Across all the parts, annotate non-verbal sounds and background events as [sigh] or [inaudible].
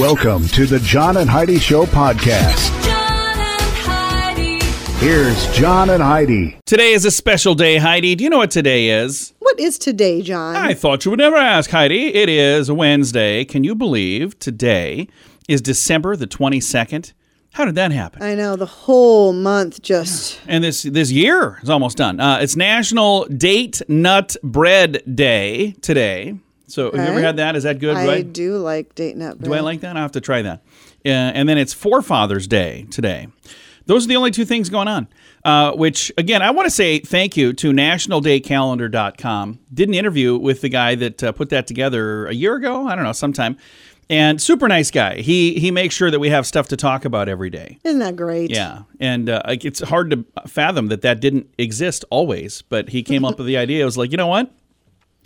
Welcome to the John and Heidi Show podcast. John and Heidi. Here's John and Heidi. Today is a special day, Heidi. Do you know what today is? What is today, John? I thought you would never ask, Heidi. It is Wednesday. Can you believe today is December the 22nd? How did that happen? I know the whole month just. And this this year is almost done. Uh, it's National Date Nut Bread Day today. So have you ever had that? Is that good? I right? do like date nut bread. Do I like that? I'll have to try that. Uh, and then it's Forefathers Day today. Those are the only two things going on. Uh, which, again, I want to say thank you to nationaldaycalendar.com. Did an interview with the guy that uh, put that together a year ago. I don't know, sometime. And super nice guy. He he makes sure that we have stuff to talk about every day. Isn't that great? Yeah, and uh, it's hard to fathom that that didn't exist always. But he came up [laughs] with the idea. It was like, you know what?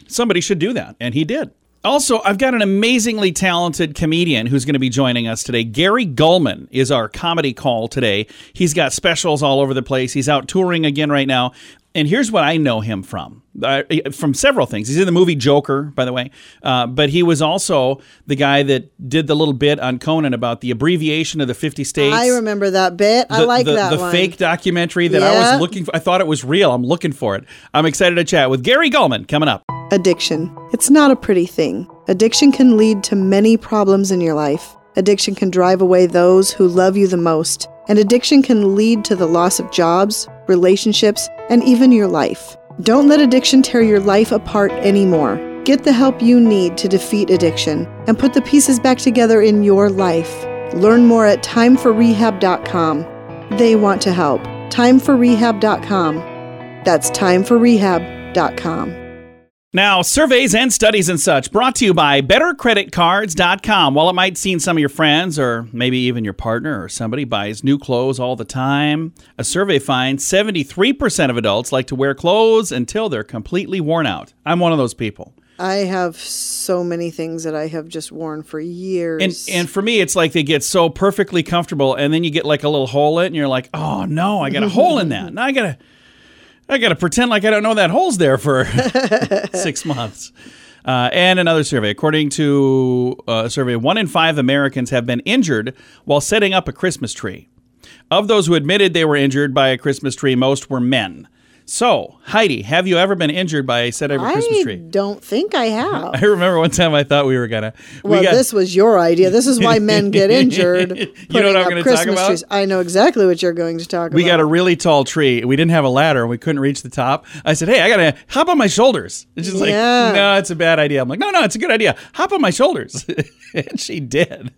Somebody should do that, and he did. Also, I've got an amazingly talented comedian who's going to be joining us today. Gary Gulman is our comedy call today. He's got specials all over the place. He's out touring again right now. And here's what I know him from uh, from several things. He's in the movie Joker, by the way, uh, but he was also the guy that did the little bit on Conan about the abbreviation of the 50 states I remember that bit. I the, like the, that the one. fake documentary that I was looking for. I thought it was real. I'm looking for it. I'm excited to chat with Gary Gulman coming up. Addiction. It's not a pretty thing. Addiction can lead to many problems in your life. Addiction can drive away those who love you the most. And addiction can lead to the loss of jobs, relationships, and even your life. Don't let addiction tear your life apart anymore. Get the help you need to defeat addiction and put the pieces back together in your life. Learn more at timeforrehab.com. They want to help. Timeforrehab.com. That's timeforrehab.com. Now, surveys and studies and such brought to you by bettercreditcards.com. While it might seem some of your friends or maybe even your partner or somebody buys new clothes all the time, a survey finds 73% of adults like to wear clothes until they're completely worn out. I'm one of those people. I have so many things that I have just worn for years. And and for me, it's like they get so perfectly comfortable, and then you get like a little hole in it, and you're like, oh no, I got a hole in that. [laughs] Now I gotta, I gotta pretend like I don't know that hole's there for [laughs] six months. Uh, and another survey, according to uh, a survey, one in five Americans have been injured while setting up a Christmas tree. Of those who admitted they were injured by a Christmas tree, most were men. So, Heidi, have you ever been injured by setting up a Christmas tree? I don't think I [laughs] have. I remember one time I thought we were gonna. we well, got- this was your idea. This is why [laughs] men get injured. You know putting what I'm up gonna talk Christmas about? trees. I know exactly what you're going to talk We about. We got a really tall tree. We didn't have a ladder and we couldn't reach the top. I said, Hey, I got to hop on my shoulders. And she's like, Yeah. No, it's a bad idea. I'm like, No, no, it's a good idea. Hop on my shoulders. [laughs] and she did.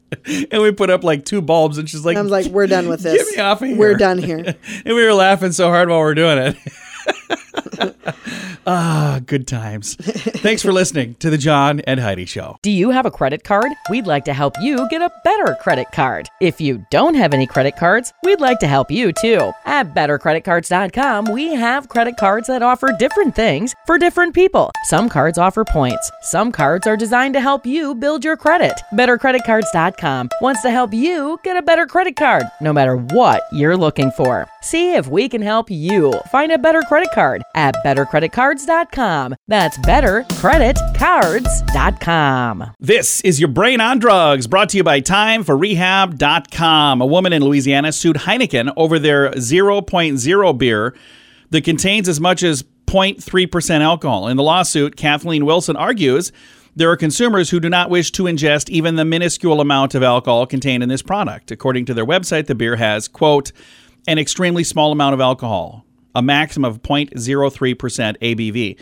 And we put up like two bulbs and she's like, "I'm like, we're done with this. Get me off of here. We're done here. and we were laughing so hard while we are doing it. [laughs] ah, good times. Thanks for listening to the John and Heidi Show. Do you have a credit card? We'd like to help you get a better credit card. If you don't have any credit cards, we'd like to help you too. At bettercreditcards.com, we have credit cards that offer different things for different people. Some cards offer points. Some cards are designed to help you build your credit. Bettercreditcards.com wants to help you get a better credit card, no matter what you're looking for. See if we can help you find a better credit card at bettercreditcards.com. That's bettercreditcards.com. This is your brain on drugs brought to you by timeforrehab.com. A woman in Louisiana sued Heineken over their 0.0 beer that contains as much as 0.3% alcohol. In the lawsuit, Kathleen Wilson argues There are consumers who do not wish to ingest even the minuscule amount of alcohol contained in this product. According to their website, the beer has, quote, an extremely small amount of alcohol, a maximum of 0.03% ABV,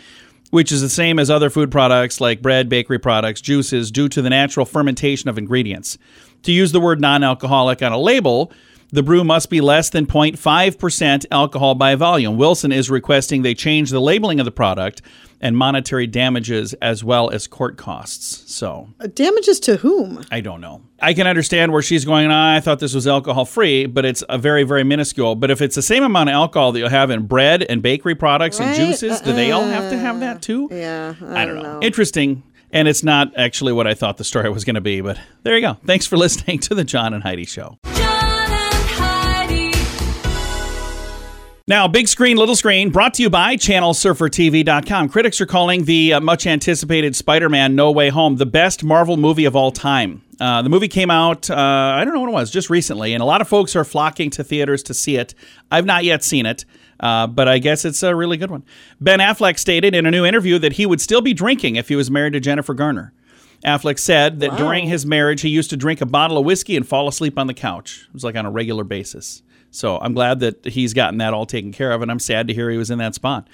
which is the same as other food products like bread, bakery products, juices, due to the natural fermentation of ingredients. To use the word non alcoholic on a label, the brew must be less than 0.5% alcohol by volume. Wilson is requesting they change the labeling of the product and monetary damages as well as court costs. So Damages to whom? I don't know. I can understand where she's going. "Ah, I thought this was alcohol free, but it's a very, very minuscule. But if it's the same amount of alcohol that you'll have in bread and bakery products and Right? juices, do they all have to have that too? Yeah, I, I don't know. Interesting. And it's not actually what I thought the story was going to be, but there you go. Thanks for listening to the John and Heidi Show. Now, big screen, little screen, brought to you by ChannelSurferTV.com. Critics are calling the uh, much anticipated Spider Man No Way Home the best Marvel movie of all time. Uh, the movie came out, uh, I don't know when it was, just recently, and a lot of folks are flocking to theaters to see it. I've not yet seen it, uh, but I guess it's a really good one. Ben Affleck stated in a new interview that he would still be drinking if he was married to Jennifer Garner. Affleck said that during his marriage, he used to drink a bottle of whiskey and fall asleep on the couch. It was like on a regular basis. So I'm glad that he's gotten that all taken care of, and I'm sad to hear he was in that spot.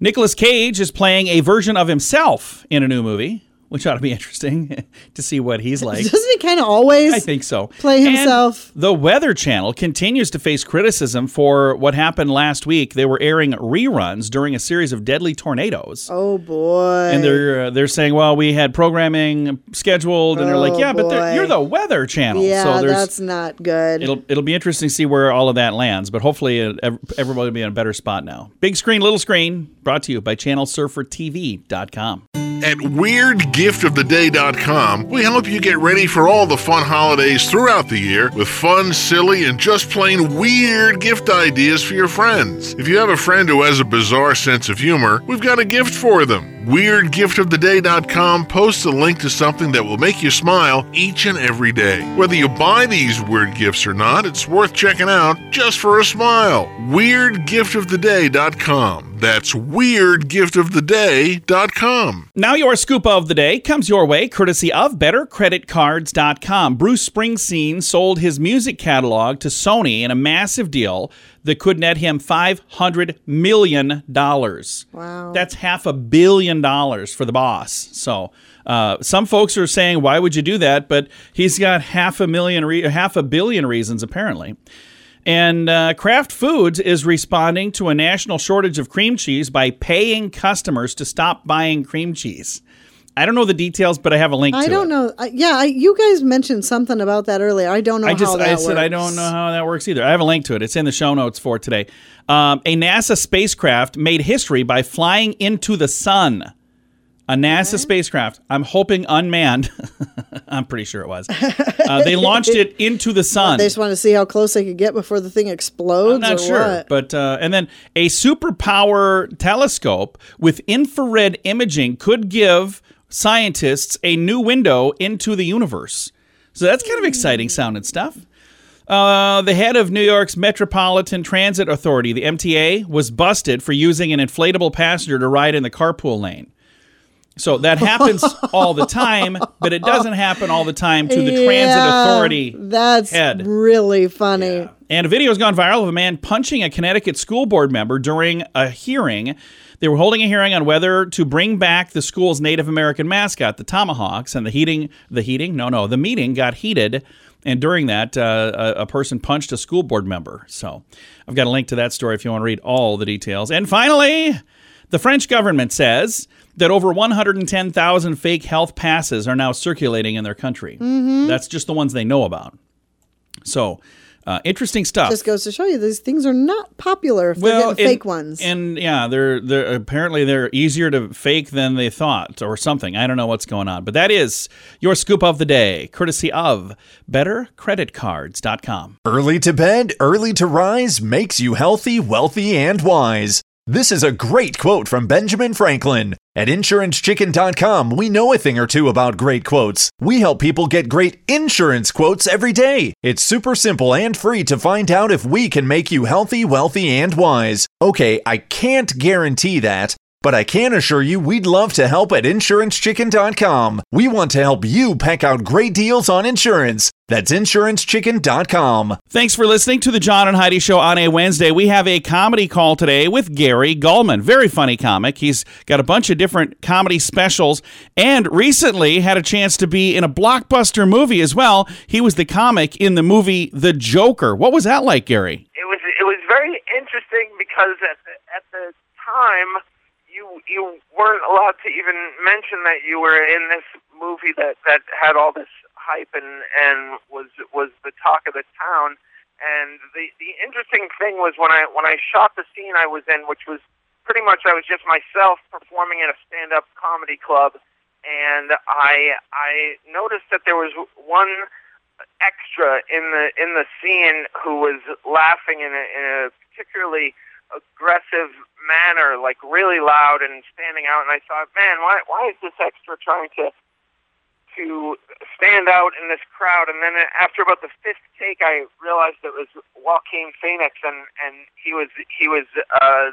Nicolas Cage is playing a version of himself in a new movie, which ought to be interesting [laughs] to see what he's like. Doesn't he kind of always? I think so. Play And himself. the Weather Channel continues to face criticism for what happened last week. They were airing reruns during a series of deadly tornadoes. Oh boy. And they're uh, they're saying, well, we had programming scheduled, and they're like, Oh, yeah, but you're the Weather Channel, yeah, so there's that's not good. it'll it'll be interesting to see where all of that lands. But hopefully, everybody will be in a better spot now. Big screen, little screen, brought to you by ChannelSurferTV.com. At WeirdGiftOfTheDay.com, we help you get ready for all the fun holidays throughout the year with fun, silly, and just plain weird gift ideas for your friends. If you have a friend who has a bizarre sense of humor, we've got a gift for them. WeirdGiftOfTheDay.com posts a link to something that will make you smile each and every day. Whether you buy these weird gifts or not, it's worth checking out just for a smile. WeirdGiftOfTheDay.com. That's WeirdGiftOfTheDay.com. Now, your scoop of the day comes your way courtesy of BetterCreditCards.com. Bruce Springsteen sold his music catalog to Sony in a massive deal that could net him $500 million. Wow. That's half a billion dollars for the boss. So, uh, some folks are saying, why would you do that? But he's got half a million, re- half a billion reasons, apparently. And uh, Kraft Foods is responding to a national shortage of cream cheese by paying customers to stop buying cream cheese. I don't know the details, but I have a link I don't it. know. I, yeah, I, you guys mentioned something about that earlier. I don't know I just how that I said I don't know how that works either. I have a link to it. It's in the show notes for today. Um, a NASA spacecraft made history by flying into the sun. A NASA spacecraft. I'm hoping unmanned. [laughs] I'm pretty sure it was. Uh, they [laughs] launched it into the sun. They just want to see how close they could get before the thing explodes. I'm not or sure, what? but uh, and then a superpower telescope with infrared imaging could give scientists a new window into the universe. So that's kind of exciting sounding stuff. Uh, the head of New York's Metropolitan Transit Authority, the MTA, was busted for using an inflatable passenger to ride in the carpool lane. So that [laughs] happens all the time, but it doesn't happen all the time to the Transit Authority. That's head. really funny. And a video has gone viral of a man punching a Connecticut school board member during a hearing. They were holding a hearing on whether to bring back the school's Native American mascot, the Tomahawks, and the heating, the heating, no, no, the meeting got heated, and during that, uh, a, a person punched a school board member. So, I've got a link to that story if you want to read all the details. And finally, the French government says that over 110,000 fake health passes are now circulating in their country. That's just the ones they know about. So, uh, interesting stuff. Just goes to show you these things are not popular if they're getting and- fake ones. And yeah, they're they're apparently they're easier to fake than they thought or something. I don't know what's going on. But that is your scoop of the day, courtesy of bettercreditcards.com. Early to bed, early to rise makes you healthy, wealthy, and wise. This is a great quote from Benjamin Franklin. At InsuranceChicken.com, we know a thing or two about great quotes. We help people get great insurance quotes every day. It's super simple and free to find out if we can make you healthy, wealthy, and wise. Okay, I can't guarantee that. But I can assure you we'd love to help at InsuranceChicken.com. We want to help you pack out great deals on insurance. That's InsuranceChicken.com. Thanks for listening to the John and Heidi Show on a Wednesday. We have a comedy call today with Gary Gulman. Very funny comic. He's got a bunch of different comedy specials and recently had a chance to be in a blockbuster movie as well. He was the comic in the movie The Joker. What was that like, Gary? it was it was very interesting because at the, at the time you weren't allowed to even mention that you were in this movie that that had all this hype and and was was the talk of the town. And the the interesting thing was when I when I shot the scene I was in which was pretty much I was just myself performing at a stand up comedy club and I I noticed that there was one extra in the in the scene who was laughing in a, in a particularly aggressive manner, like really loud and standing out. And I thought, man, why why is this extra trying to to stand out in this crowd? And then after about the fifth take, I realized it was Joaquin Phoenix, and and he was he was. uh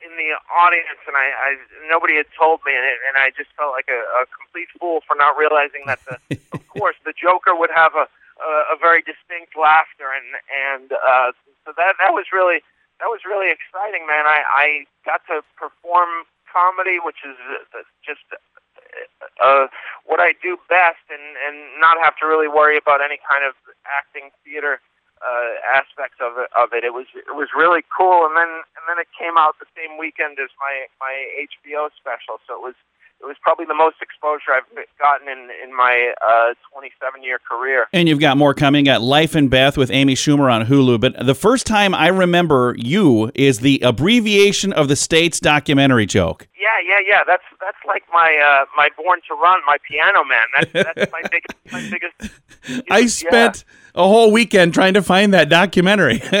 in the audience, and I, I nobody had told me, and, it, and I just felt like a, a complete fool for not realizing that the, [laughs] of course, the Joker would have a, a, a very distinct laughter, and and uh, so that that was really that was really exciting, man. I, I got to perform comedy, which is uh, just uh, what I do best, and and not have to really worry about any kind of acting theater uh, aspects of it, of it. It was it was really cool, and then and then it came out the same weekend as my my HBO special, so it was it was probably the most exposure I've gotten in in my uh, 27 year career. And you've got more coming at Life and Beth with Amy Schumer on Hulu. But the first time I remember you is the abbreviation of the state's documentary joke. Yeah, yeah, yeah. That's that's like my uh, my Born to Run, my Piano Man. That's that's my biggest my biggest. [laughs] I spent a whole weekend trying to find that documentary. [laughs]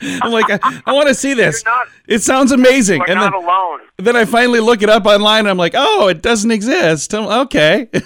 I'm like, I, I want to see this. Not- it sounds amazing. And not then, alone. then I finally look it up online. And I'm like, oh, it doesn't exist. I'm- okay. [laughs]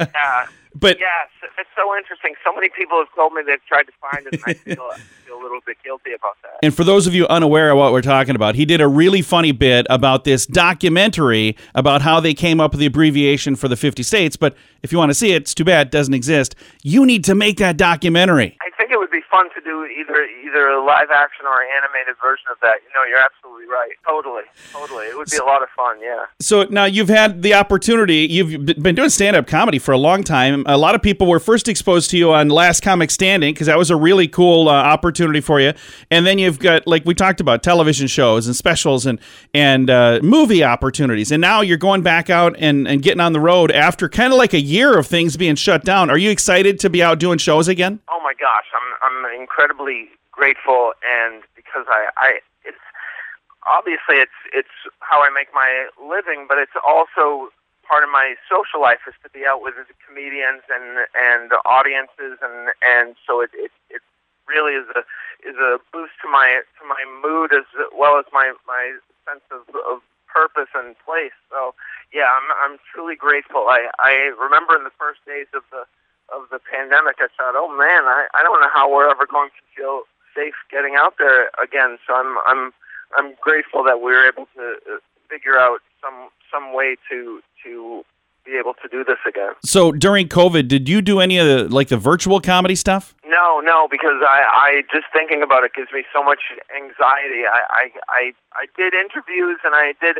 Yeah. but Yes, it's so interesting. So many people have told me they've tried to find it, and I feel, I [laughs] feel a little bit guilty about that. And for those of you unaware of what we're talking about, he did a really funny bit about this documentary about how they came up with the abbreviation for the 50 states. But if you want to see it, it's too bad it doesn't exist. You need to make that documentary. I think it would be fun to do either either a live action or an animated version of that. You know, you're absolutely right. Totally, totally. It would be a lot of fun. Yeah. So now you've had the opportunity, you've been doing stand up comedy for a long time. A lot of people were first exposed to you on Last Comic Standing because that was a really cool uh, opportunity for you. And then you've got, like we talked about, television shows and specials and, and uh, movie opportunities. And now you're going back out and, and getting on the road after kind of like a year of things being shut down. Are you excited to be out doing shows again? Oh my gosh, I'm I'm incredibly grateful, and because I I obviously it's it's how I make my living, but it's also part of my social life is to be out with comedians and and audiences, and and so it it, it really is a is a boost to my to my mood as well as my my sense of, of purpose and place. So yeah, I'm I'm truly grateful. I I remember in the first days of the of the pandemic, I thought, oh man, I I don't know how we're ever going to feel safe getting out there again. So I'm I'm I'm grateful that we were able to uh, figure out some some way to to be able to do this again. So during COVID, did you do any of the like the virtual comedy stuff? No, no, because I, I just thinking about it gives me so much anxiety. I, I, I, I did interviews and I did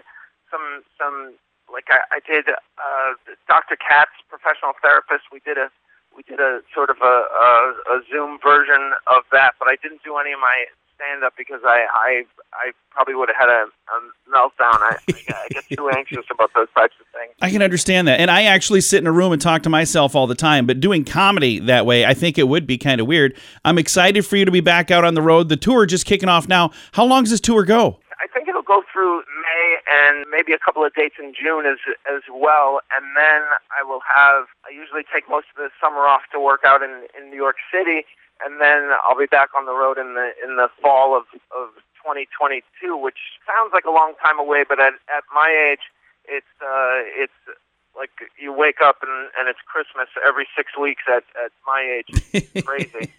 some, some like I, I did uh, Dr. Katz, professional therapist. We did a, we did a sort of a, a, a Zoom version of that, but I didn't do any of my stand up because I, I, I probably would have had a, a meltdown. I, I, get- I get too anxious about those types of things. I can understand that. And I actually sit in a room and talk to myself all the time, but doing comedy that way, I think it would be kind of weird. I'm excited for you to be back out on the road. The tour just kicking off now. How long does this tour go? I think it'll go through May and maybe a couple of dates in June as as well, and then I will have. I usually take most of the summer off to work out in in New York City, and then I'll be back on the road in the in the fall of of 2022, which sounds like a long time away, but at at my age, it's uh it's like you wake up and and it's Christmas every six weeks at at my age. It's [laughs] crazy.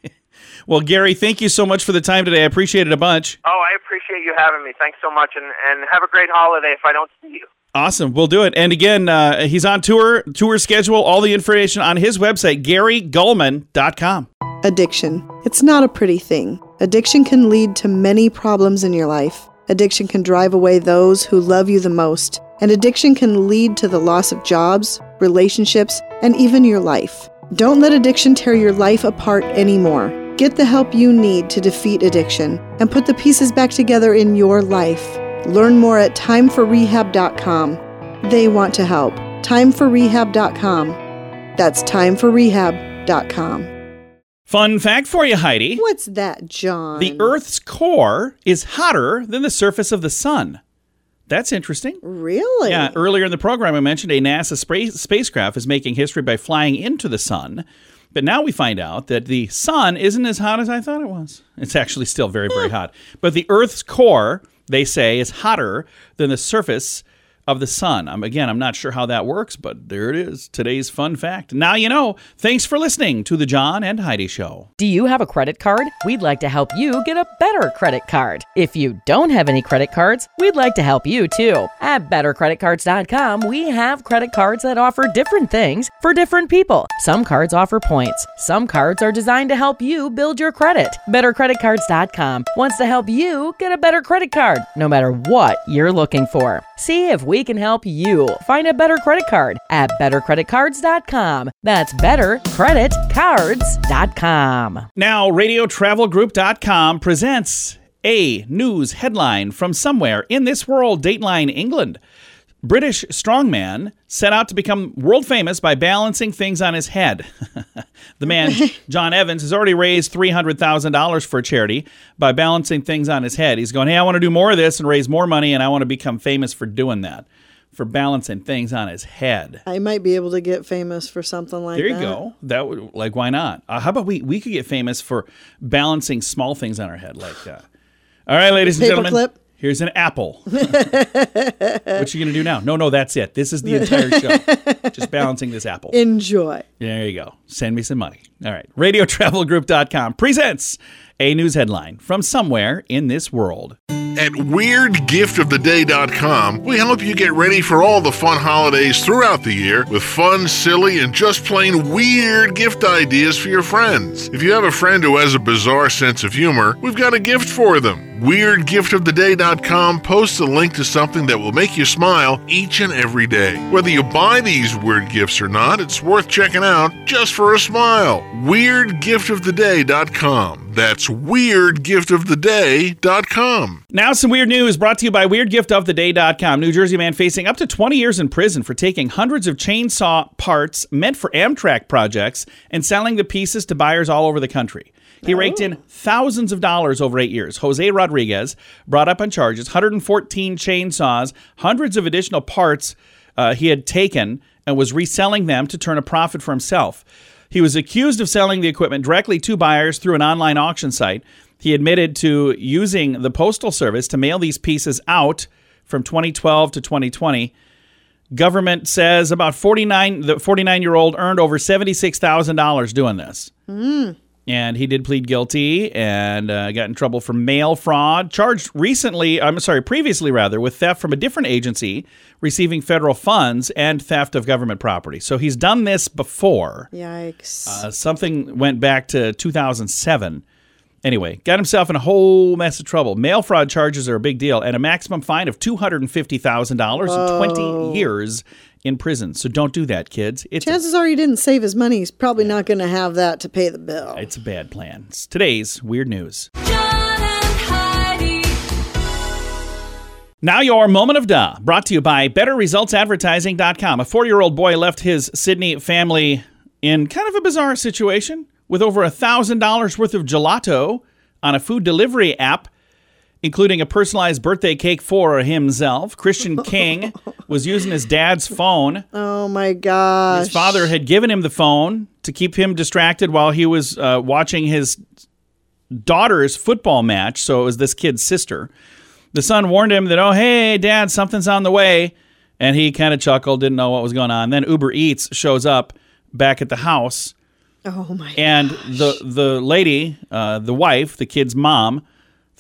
Well, Gary, thank you so much for the time today. I appreciate it a bunch. Oh, I appreciate you having me. Thanks so much, and, and have a great holiday if I don't see you. Awesome. We'll do it. And again, uh, he's on tour, tour schedule, all the information on his website, GaryGulman.com. Addiction. It's not a pretty thing. Addiction can lead to many problems in your life. Addiction can drive away those who love you the most. And addiction can lead to the loss of jobs, relationships, and even your life. Don't let addiction tear your life apart anymore. Get the help you need to defeat addiction and put the pieces back together in your life. Learn more at timeforrehab.com. They want to help. Timeforrehab.com. That's timeforrehab.com. Fun fact for you, Heidi. What's that, John? The Earth's core is hotter than the surface of the sun. That's interesting. Really? Yeah, earlier in the program, I mentioned a NASA spacecraft is making history by flying into the sun. But now we find out that the sun isn't as hot as I thought it was. It's actually still very, very hot. But the Earth's core, they say, is hotter than the surface of the sun. I'm, again, I'm not sure how that works, but there it is. Today's fun fact. Now you know. Thanks for listening to the John and Heidi Show. Do you have a credit card? We'd like to help you get a better credit card. If you don't have any credit cards, we'd like to help you too. At bettercreditcards.com, we have credit cards that offer different things for different people. Some cards offer points. Some cards are designed to help you build your credit. Bettercreditcards.com wants to help you get a better credit card, no matter what you're looking for. See if we can help you find a better credit card at bettercreditcards.com. That's bettercreditcards.com. Now, RadioTravelGroup.com presents a news headline from somewhere in this world, Dateline England. British strongman set out to become world famous by balancing things on his head. [laughs] the man, [laughs] John Evans, has already raised $300,000 for a charity by balancing things on his head. He's going, Hey, I want to do more of this and raise more money, and I want to become famous for doing that, for balancing things on his head. I might be able to get famous for something like that. There you that. go. That would like why not? Uh, how about we we could get famous for balancing small things on our head like uh, All right, ladies and gentlemen. Paperclip. Here's an apple. [laughs] what you gonna do now? No, no, that's it. This is the entire show. [laughs] Just balancing this apple. Enjoy. There you go. Send me some money. All right. RadioTravelGroup.com presents a news headline from somewhere in this world. At WeirdGiftOfTheDay.com, we help you get ready for all the fun holidays throughout the year with fun, silly, and just plain weird gift ideas for your friends. If you have a friend who has a bizarre sense of humor, we've got a gift for them. WeirdGiftOfTheDay.com posts a link to something that will make you smile each and every day. Whether you buy these weird gifts or not, it's worth checking out just for a smile. WeirdGiftOfTheDay.com. That's WeirdGiftOfTheDay.com. Now, some weird news brought to you by WeirdGiftOfTheDay.com. New Jersey man facing up to 20 years in prison for taking hundreds of chainsaw parts meant for Amtrak projects and selling the pieces to buyers all over the country. He raked in thousands of dollars over eight years. Jose Rodriguez brought up on charges 114 chainsaws, hundreds of additional parts uh, he had taken and was reselling them to turn a profit for himself. He was accused of selling the equipment directly to buyers through an online auction site. He admitted to using the Postal Service to mail these pieces out from 2012 to 2020. Government says about 49 the 49 year old earned over $76,000 doing this. And he did plead guilty and uh, got in trouble for mail fraud. Charged recently, I'm sorry, previously rather, with theft from a different agency, receiving federal funds and theft of government property. So he's done this before. Yikes. Uh, something went back to 2007. Anyway, got himself in a whole mess of trouble. Mail fraud charges are a big deal, and a maximum fine of two hundred and fifty thousand dollars and twenty years in prison. So don't do that, kids. It's a, Chances are he didn't save his money. He's probably not going to have that to pay the bill. it's a bad plan. It's today's weird news. John and Heidi. Now, your moment of duh, brought to you by BetterResultsAdvertising.com. A four year old boy left his Sydney family in kind of a bizarre situation with over a $1,000 worth of gelato on a food delivery app, including a personalized birthday cake for himself. Christian [laughs] King was using his dad's phone. oh my gosh. His father had given him the phone to keep him distracted while he was uh, watching his daughter's football match. So it was this kid's sister. The son warned him that, oh, hey, dad, something's on the way. And he kind of chuckled, didn't know what was going on. Then Uber Eats shows up back at the house Oh my. and the the lady, uh, the wife, the kid's mom,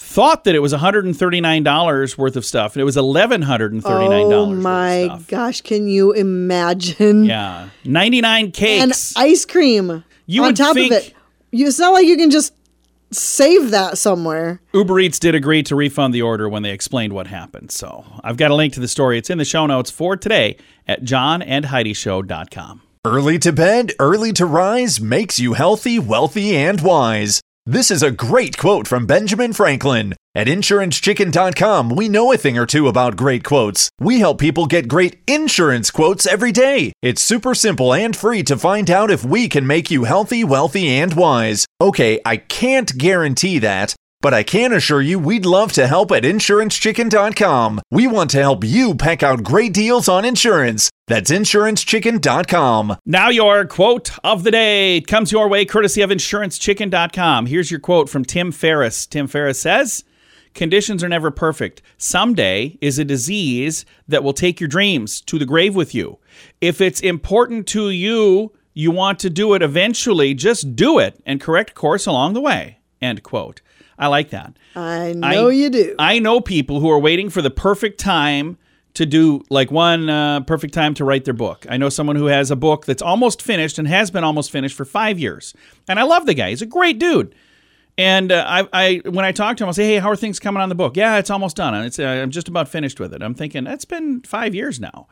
thought that it was one hundred and thirty nine dollars worth of stuff, and it was $1139 my worth of stuff. gosh! Can you imagine? Yeah, ninety nine And cakes. ice cream You on would top think- of it. You, it's not like you can just save that somewhere. Uber Eats did agree to refund the order when they explained what happened. So I've got a link to the story. It's in the show notes for today at johnandheidishow.com. Early to bed, early to rise makes you healthy, wealthy, and wise. This is a great quote from Benjamin Franklin. At InsuranceChicken.com, we know a thing or two about great quotes. We help people get great insurance quotes every day. It's super simple and free to find out if we can make you healthy, wealthy, and wise. Okay, I can't guarantee that. But I can assure you we'd love to help at InsuranceChicken.com. We want to help you pack out great deals on insurance. That's InsuranceChicken.com. Now, your quote of the day comes your way courtesy of InsuranceChicken.com. Here's your quote from Tim Ferriss. Tim Ferriss says, Conditions are never perfect. Someday is a disease that will take your dreams to the grave with you. If it's important to you, you want to do it eventually, just do it and correct course along the way. End quote. I like that. I know you do. I know people who are waiting for the perfect time to do like one uh, perfect time to write their book. I know someone who has a book that's almost finished and has been almost finished for five years, and I love the guy. He's a great dude. And uh, I, I, when I talk to him, I'll say, "Hey, how are things coming on the book?" Yeah, it's almost done. It's, uh, I'm just about finished with it. I'm thinking that's been five years now.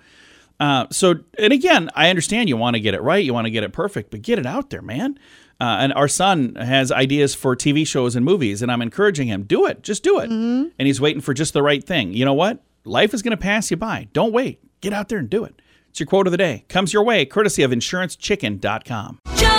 Uh, so, and again, I understand you want to get it right, you want to get it perfect, but get it out there, man. Uh, and our son has ideas for TV shows and movies, and I'm encouraging him, do it, just do it. And he's waiting for just the right thing. You know what? Life is going to pass you by. Don't wait. Get out there and do it. It's your quote of the day. Comes your way, courtesy of InsuranceChicken.com. John and Heidi.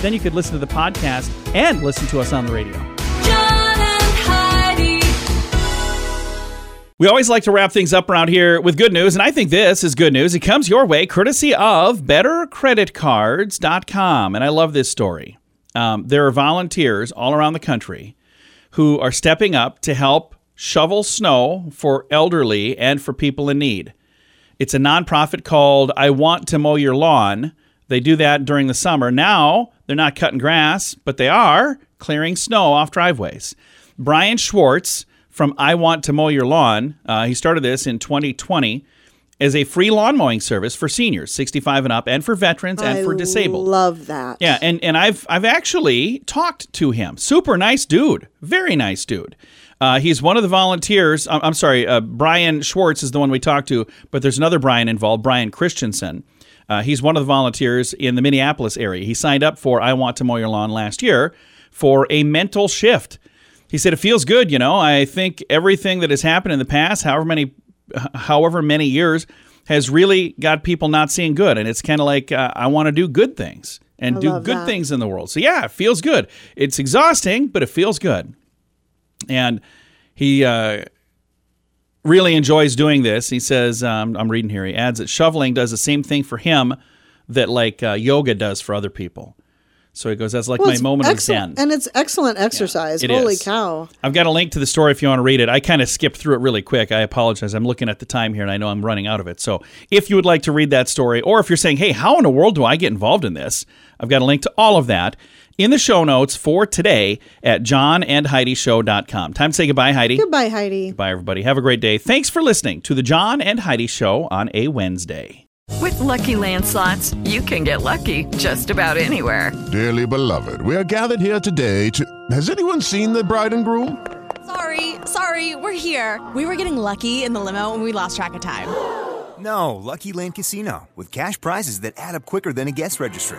Then you could listen to the podcast and listen to us on the radio. John and Heidi. We always like to wrap things up around here with good news, and I think this is good news. It comes your way courtesy of BetterCreditCards.com. And I love this story. Um, there are volunteers all around the country who are stepping up to help shovel snow for elderly and for people in need. It's a nonprofit called I Want to Mow Your Lawn. They do that during the summer. Now they're not cutting grass, but they are clearing snow off driveways. Brian Schwartz from I Want to Mow Your Lawn, uh, he started this in 2020 as a free lawn mowing service for seniors 65 and up and for veterans and I for disabled. Love that. Yeah, and and I've I've actually talked to him. Super nice dude, very nice dude. Uh, he's one of the volunteers. I'm, I'm sorry, uh, Brian Schwartz is the one we talked to, but there's another Brian involved, Brian Christensen. Uh, he's one of the volunteers in the Minneapolis area. He signed up for I Want to Mow Your Lawn last year for a mental shift. He said it feels good. You know, I think everything that has happened in the past, however many, however many years, has really got people not seeing good, and it's kind of like uh, I want to do good things and I do good that. things in the world. So yeah, it feels good. It's exhausting, but it feels good. And he uh, really enjoys doing this. He says, um, I'm reading here. He adds that shoveling does the same thing for him that like uh, yoga does for other people. So he goes, that's like Well, my moment excellent, of zen. and it's excellent exercise. it Holy is. cow! I've got a link to the story if you want to read it. I kind of skipped through it really quick. I apologize. I'm looking at the time here and I know I'm running out of it. So if you would like to read that story, or if you're saying, hey, how in the world do I get involved in this? I've got a link to all of that in the show notes for today at johnandheidishow.com. Time to say goodbye, Heidi. Goodbye, Heidi. Bye, everybody. Have a great day. Thanks for listening to the John and Heidi Show on a Wednesday. With Lucky Land slots, you can get lucky just about anywhere. Dearly beloved, we are gathered here today to. Has anyone seen the bride and groom? Sorry, sorry, we're here. We were getting lucky in the limo and we lost track of time. No, Lucky Land Casino, with cash prizes that add up quicker than a guest registry.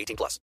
18 plus.